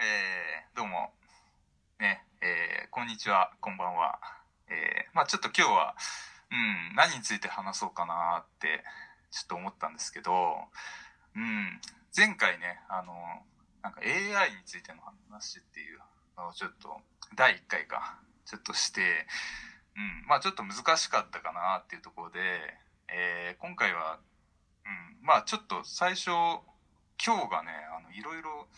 えー、どうも、ね、えー、こんにちは、こんばんは。えー、まあちょっと今日は、うん、何について話そうかなって、ちょっと思ったんですけど、うん、前回ね、あの、なんか AI についての話っていうのをちょっと、第1回か、ちょっとして、うん、まあちょっと難しかったかなっていうところで、えー、今回は、うん、まあちょっと最初、今日がね、あの、いろいろ、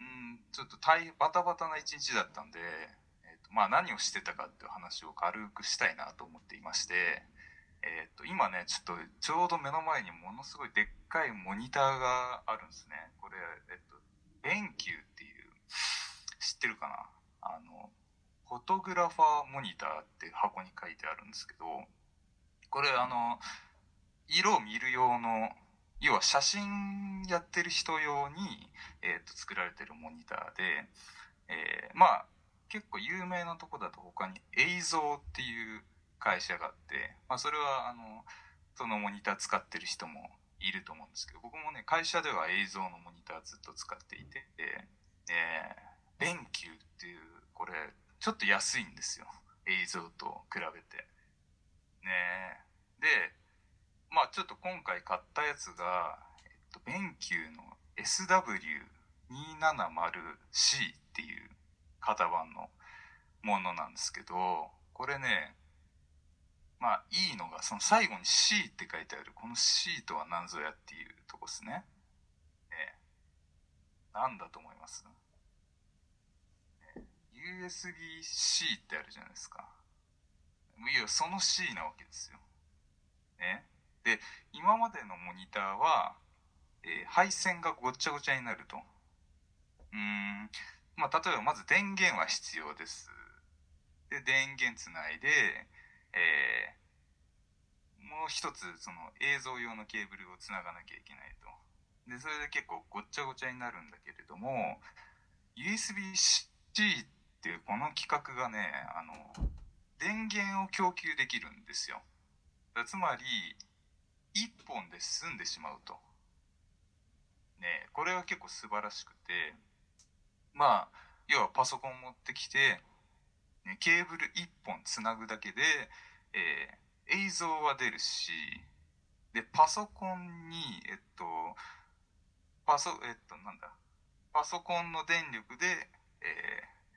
うん、ちょっと大、バタバタな一日だったんで、え、ー、と、まあ何をしてたかっていう話を軽くしたいなと思っていまして、え、ー、と、今ね、ちょっと、ちょうど目の前にものすごいでっかいモニターがあるんですね。これ、えっ、と、電球っていう、知ってるかな？あの、フォトグラファーモニターって箱に書いてあるんですけど、これあの、色を見る用の要は写真やってる人用に、えー、と作られてるモニターで、えー、まあ結構有名なとこだと他に映像っていう会社があって、まあ、それはあのそのモニター使ってる人もいると思うんですけど僕もね会社では映像のモニターずっと使っていてで、えー、電球っていうこれちょっと安いんですよ。映像と比べて。ね。でまあちょっと今回買ったやつが、えっと、ベンキューの SW270C っていう型番のものなんですけど、これね、まあいいのがその最後に C って書いてあるこの C とは何ぞやっていうとこですね。えね何だと思います、ね、?USB-C ってあるじゃないですか。いや、その C なわけですよ。ね。で、今までのモニターは、えー、配線がごっちゃごちゃになると。うん、まあ、例えばまず電源は必要です。で、電源つないで、えー、もう一つ、その映像用のケーブルをつながなきゃいけないと。で、それで結構ごっちゃごちゃになるんだけれども、USB-C っていうこの規格がね、あの、電源を供給できるんですよ。つまり、一本で済んでしまうと。ねこれは結構素晴らしくて、まあ、要はパソコン持ってきて、ね、ケーブル一本つなぐだけで、えー、映像は出るし、で、パソコンに、えっと、パソ、えっと、なんだ、パソコンの電力で、え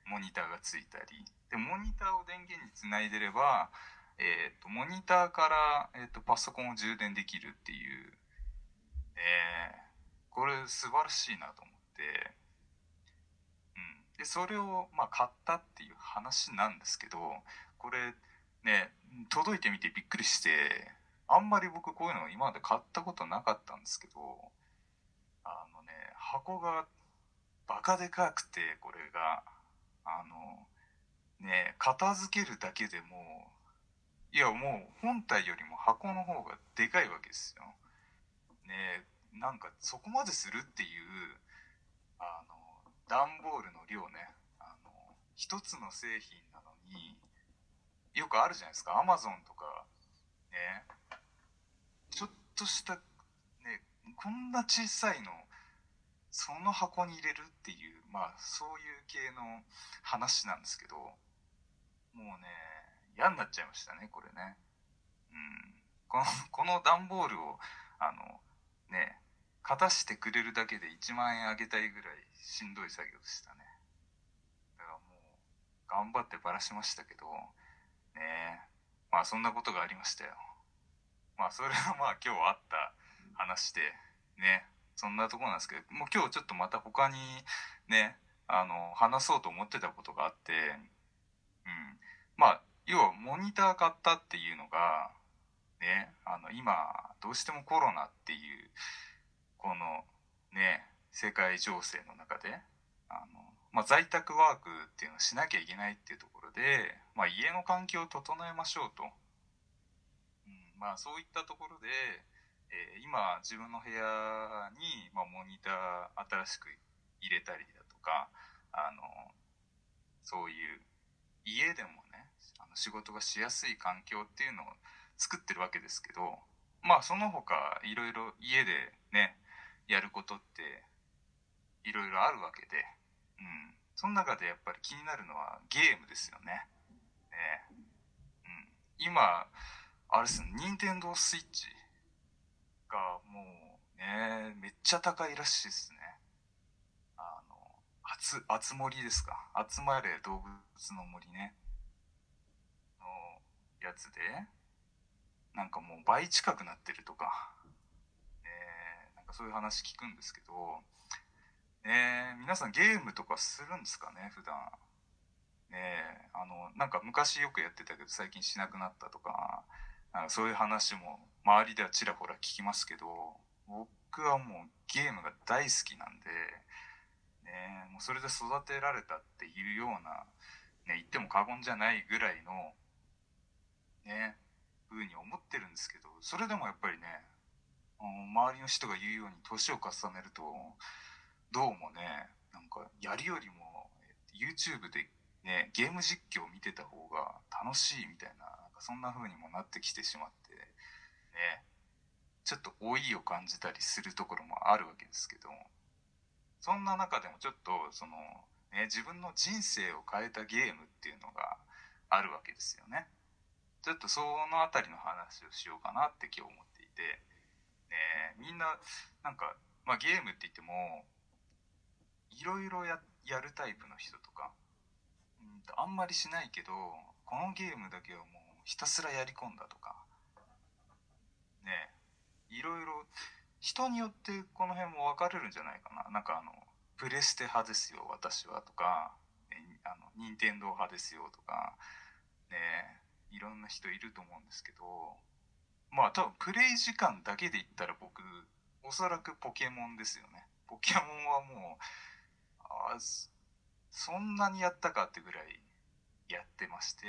ー、モニターがついたり、で、モニターを電源につないでれば、えっ、ー、と、モニターから、えっ、ー、と、パソコンを充電できるっていう、えー、これ素晴らしいなと思って、うん。で、それを、まあ、買ったっていう話なんですけど、これ、ね、届いてみてびっくりして、あんまり僕こういうの今まで買ったことなかったんですけど、あのね、箱がバカでかくて、これが、あの、ね、片付けるだけでもいやもう本体よりも箱の方がでかいわけですよ。ねなんかそこまでするっていうあの段ボールの量ね。あの一つの製品なのによくあるじゃないですか。アマゾンとかねちょっとしたねこんな小さいのその箱に入れるっていうまあそういう系の話なんですけどもうね嫌になっちゃいましたね、これね。うん。この、この段ボールを、あの、ね、勝たしてくれるだけで1万円あげたいぐらいしんどい作業でしたね。だからもう、頑張ってばらしましたけど、ねまあそんなことがありましたよ。まあそれはまあ今日あった話で、ね、そんなとこなんですけど、もう今日ちょっとまた他にね、あの、話そうと思ってたことがあって、うん。まあ、要はモニター買ったっていうのが、ね、あの、今、どうしてもコロナっていう、この、ね、世界情勢の中で、あの、まあ、在宅ワークっていうのをしなきゃいけないっていうところで、まあ、家の環境を整えましょうと。うん、まあ、そういったところで、えー、今、自分の部屋に、まあ、モニター新しく入れたりだとか、あの、そういう、家でもあの仕事がしやすい環境っていうのを作ってるわけですけどまあその他いろいろ家でねやることっていろいろあるわけでうん。その中でやっぱり気になるのはゲームですよね。ねうん。今、あれですね、任天堂スイッチがもうね、めっちゃ高いらしいですね。あの、あつ、あつ森ですか。集まれ動物の森ね。やつで、なんかもう倍近くなってるとか、ね、なんかそういう話聞くんですけど、ね、皆さんゲームとかするんですかね、普段。ねあの、なんか昔よくやってたけど最近しなくなったとか、なんかそういう話も周りではちらほら聞きますけど、僕はもうゲームが大好きなんで、ね、もうそれで育てられたっていうような、ね、言っても過言じゃないぐらいの、ね、ふうに思ってるんですけど、それでもやっぱりね、周りの人が言うように年を重ねると、どうもね、なんかやるよりも YouTube でね、ゲーム実況を見てた方が楽しいみたいな、なんかそんな風にもなってきてしまって、ね、ちょっと老いを感じたりするところもあるわけですけど、そんな中でもちょっとその、ね、自分の人生を変えたゲームっていうのがあるわけですよね。ちょっとそのあたりの話をしようかなって今日思っていて、ね、みんななんか、まあ、ゲームって言ってもいろいろややるタイプの人とか、うんと、あんまりしないけどこのゲームだけはもうひたすらやり込んだとか。ねいろいろ人によってこの辺も分かれるんじゃないかな。なんかあのプレステ派ですよ私はとかあの任天堂派ですよとか。ねいろんな人いると思うんですけどまあ多分プレイ時間だけで言ったら僕おそらくポケモンですよね。ポケモンはもうあそんなにやったかってぐらいやってまして、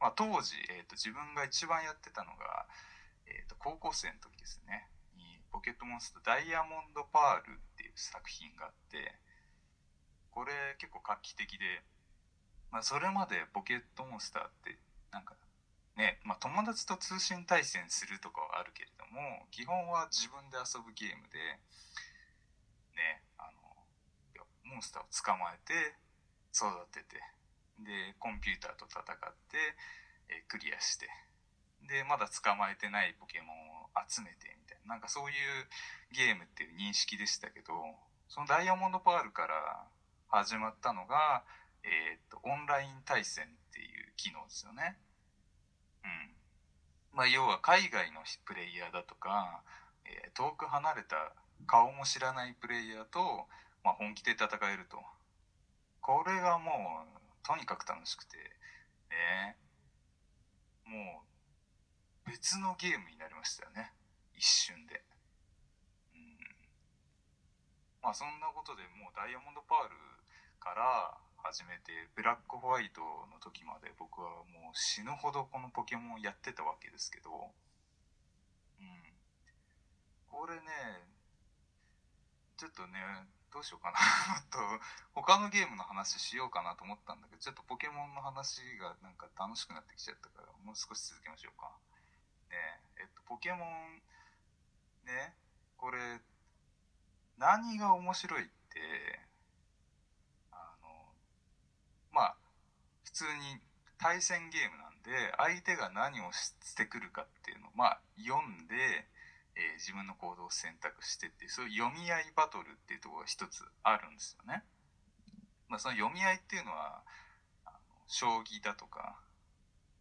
まあ、当時、えーと、自分が一番やってたのが、えーと、高校生の時ですね。にポケットモンスターダイヤモンドパールっていう作品があってこれ結構画期的で、まあ、それまでポケットモンスターってなんかね、まあ、友達と通信対戦するとかはあるけれども基本は自分で遊ぶゲームでねあのモンスターを捕まえて育ててでコンピューターと戦って、えクリアしてでまだ捕まえてないポケモンを集めてみたいな。なんかそういうゲームっていう認識でしたけどそのダイヤモンドパールから始まったのが、えーと、オンライン対戦っていう機能ですよね。うんまあ、要は海外のプレイヤーだとか、えー、遠く離れた顔も知らないプレイヤーとまあ、本気で戦えると。これがもう、とにかく楽しくて、ね、もう、別のゲームになりましたよね。一瞬で。うん。まあ、そんなことでもうダイヤモンドパールから始めて、ブラックホワイトの時まで僕はもう死ぬほどこのポケモンやってたわけですけど、うん。これね、ちょっとね、どうしようかな と他のゲームの話しようかなと思ったんだけどちょっとポケモンの話がなんか楽しくなってきちゃったからもう少し続けましょうかねえっとポケモンねこれ何が面白いってあのまあ普通に対戦ゲームなんで相手が何をしてくるかっていうのをまあ読んでえー、自分の行動を選択してっていうそういう読み合いバトルっていうところが一つあるんですよね。まあ、その読み合いっていうのは将棋だとか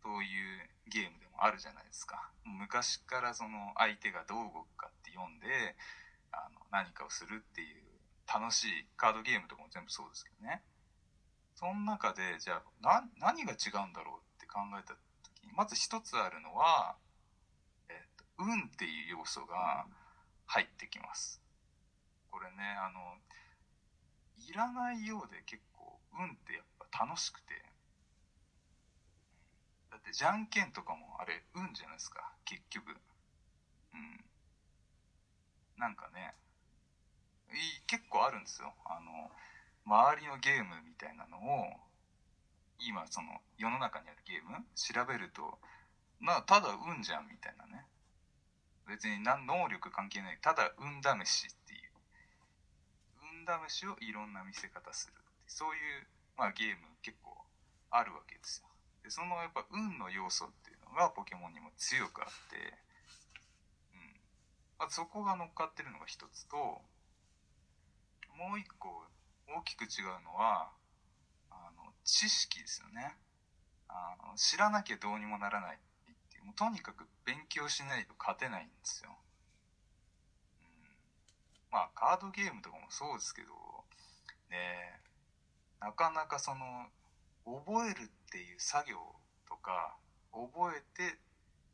そういうゲームでもあるじゃないですか。昔からその相手がどう動くかって読んであの何かをするっていう楽しいカードゲームとかも全部そうですけどね。その中でじゃあ何が違うんだろうって考えた時にまず一つあるのはえっと運っていう要素が入ってきます。これね、あの、いらないようで結構運ってやっぱ楽しくて、だってじゃんけんとかもあれ運じゃないですか、結局。うん。なんかね、結構あるんですよ。あの、周りのゲームみたいなのを、今その世の中にあるゲーム調べると、な、ただ運じゃんみたいなね。別に何能力関係ない。ただ運試しっていう。運試しをいろんな見せ方するそういう、まあ、ゲーム結構あるわけですよ。でそのやっぱ運の要素っていうのがポケモンにも強くあって、うん。まあ、そこが乗っかってるのが一つともう一個大きく違うのはあの知識ですよね。あの知らなきゃどうにもならないっていう。もうとにかく勉強しないと勝てないんですよ、うん、まあカードゲームとかもそうですけどねなかなかその覚えるっていう作業とか覚えて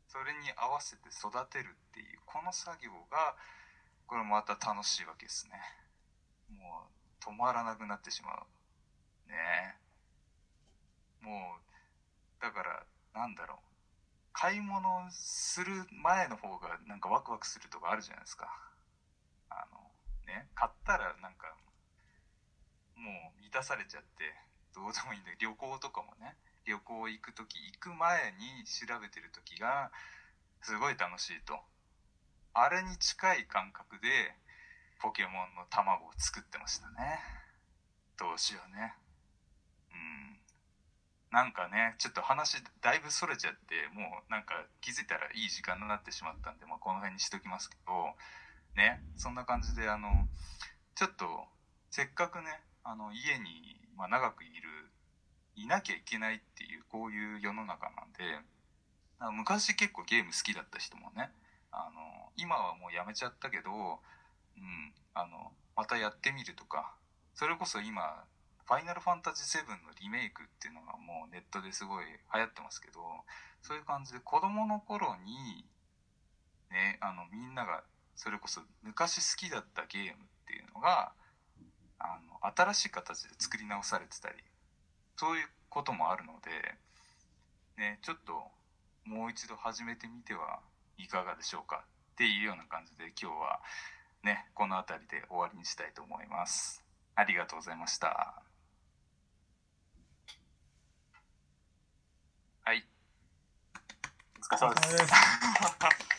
それに合わせて育てるっていうこの作業がこれまた楽しいわけですね。もう止まらなくなってしまう。ね。もうだからなんだろう。買い物する前の方がなんかワクワクするとかあるじゃないですか。あのね。買ったらなんかもう満たされちゃってどうでもいいんだけど旅行とかもね。旅行行く時行く前に調べてる時がすごい楽しいと。あれに近い感覚でポケモンの卵を作ってましたね。どうしようね。うん。なんかねちょっと話だいぶそれちゃってもうなんか気づいたらいい時間になってしまったんで、まあ、この辺にしときますけどね。そんな感じであのちょっとせっかくねあの家に、まあ、長くいるいなきゃいけないっていうこういう世の中なんで昔結構ゲーム好きだった人もねあの今はもうやめちゃったけど、あのまたやってみるとかそれこそ今ファイナルファンタジー7のリメイクっていうのがもうネットですごい流行ってますけどそういう感じで子供の頃にねあのみんながそれこそ昔好きだったゲームっていうのがあの新しい形で作り直されてたりそういうこともあるのでねちょっともう一度始めてみてはいかがでしょうかっていうような感じで今日はねこの辺りで終わりにしたいと思います。ありがとうございました。はい。お疲れ様です